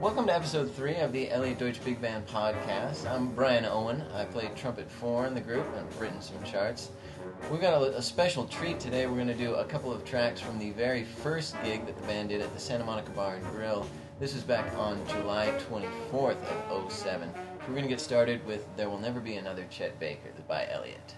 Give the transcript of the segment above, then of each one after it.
Welcome to episode three of the Elliot Deutsch Big Band podcast. I'm Brian Owen. I play trumpet four in the group and I've written some charts. We've got a, a special treat today. We're going to do a couple of tracks from the very first gig that the band did at the Santa Monica Bar and Grill. This is back on July 24th of 07. We're going to get started with There Will Never Be Another Chet Baker by Elliot.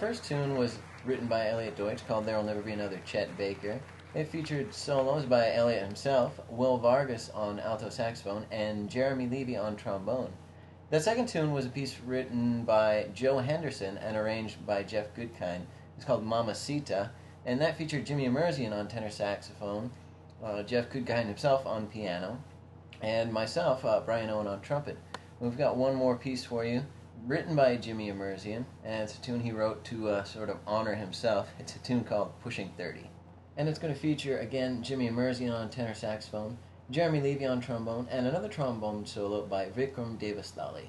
First tune was written by Elliot Deutsch called There'll Never Be Another Chet Baker. It featured solos by Elliot himself, Will Vargas on alto saxophone, and Jeremy Levy on trombone. The second tune was a piece written by Joe Henderson and arranged by Jeff Goodkind. It's called Mamacita, and that featured Jimmy Emerzian on tenor saxophone, uh, Jeff Goodkind himself on piano, and myself, uh, Brian Owen, on trumpet. We've got one more piece for you, written by Jimmy Emerzian, and it's a tune he wrote to uh, sort of honor himself. It's a tune called Pushing 30 and it's going to feature again Jimmy Emerzian on tenor saxophone, Jeremy Levy on trombone, and another trombone solo by Vikram Devastali.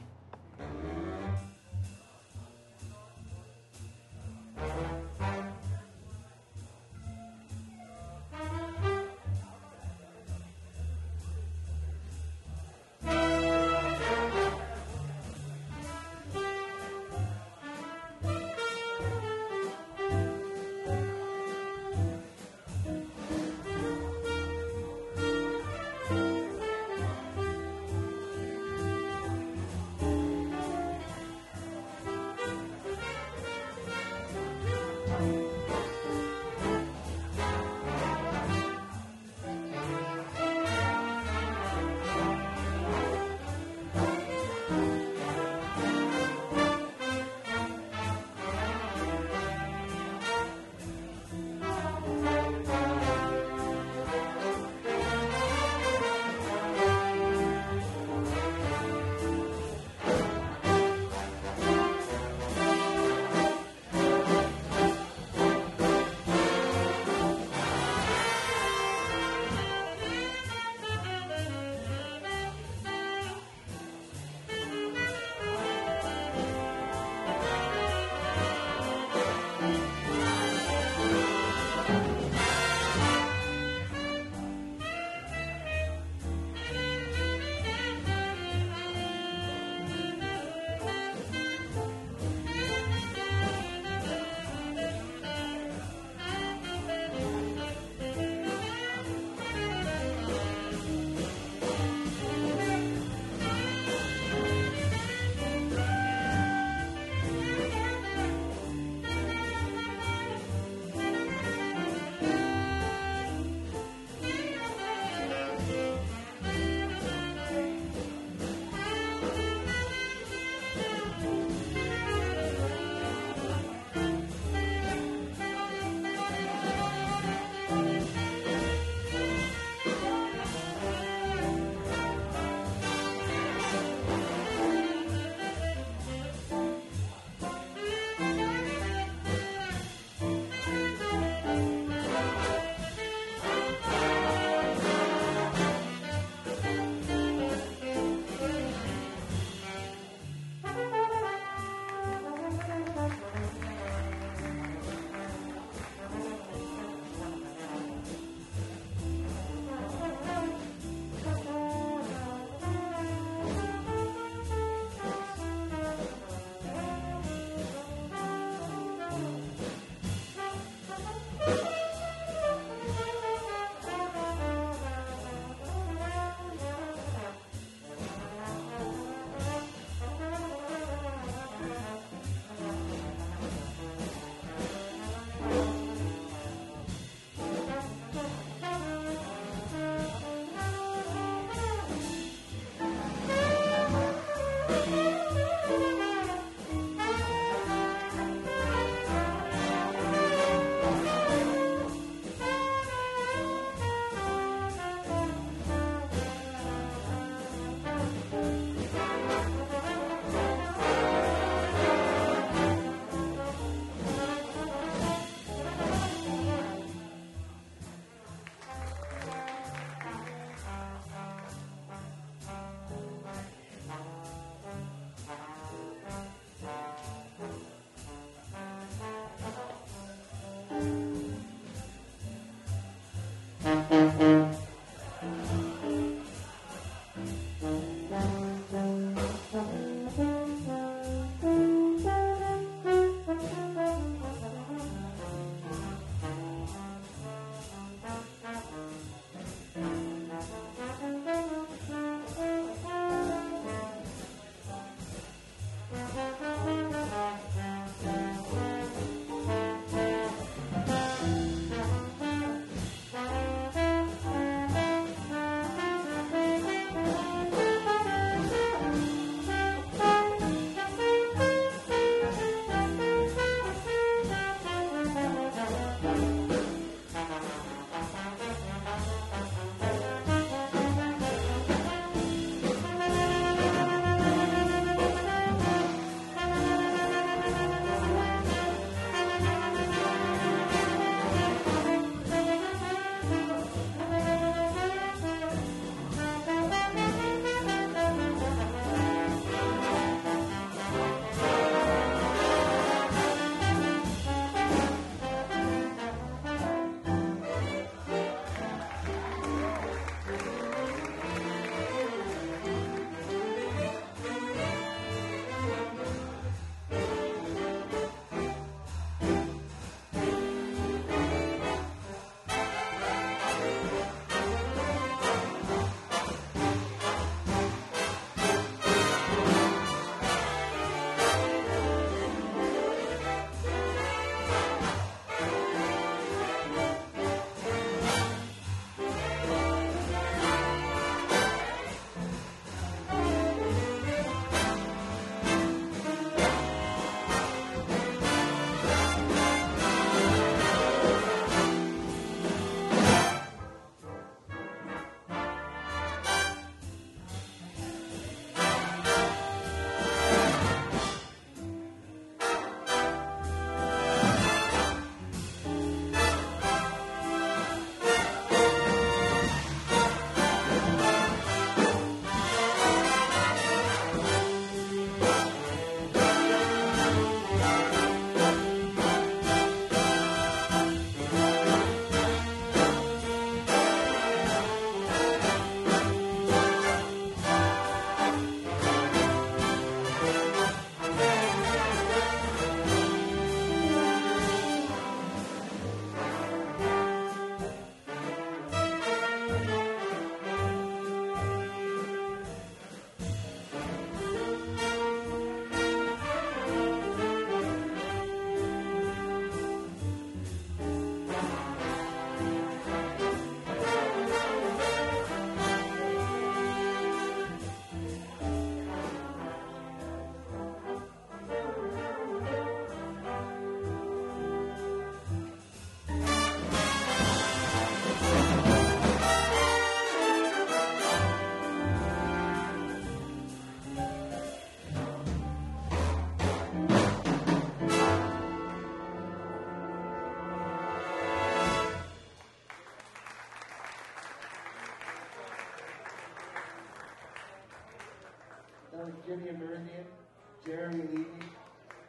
Jeremy Levy,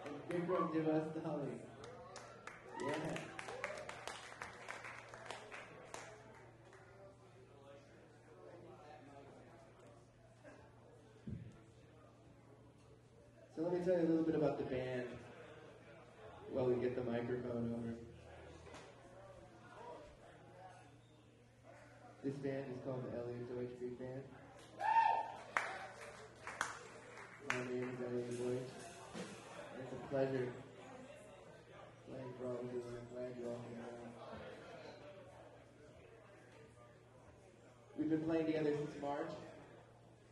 and Vikram Devastali. Yeah. So let me tell you a little bit about the band while we get the microphone over. This band is called the Elliot Deutsch Big Band. My name is Elliot Deutsch. It's a pleasure playing for all of you, I'm glad you all. We've been playing together since March.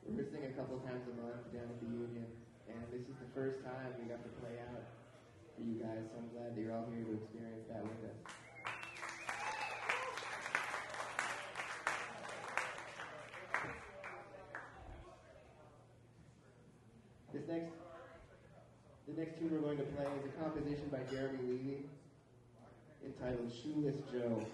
We're rehearsing a couple times a month down at the Union, and this is the first time we got to play out for you guys, so I'm glad that you're all here to experience that with us. Next tune we're going to play is a composition by Jeremy Levy entitled Shoeless Joe.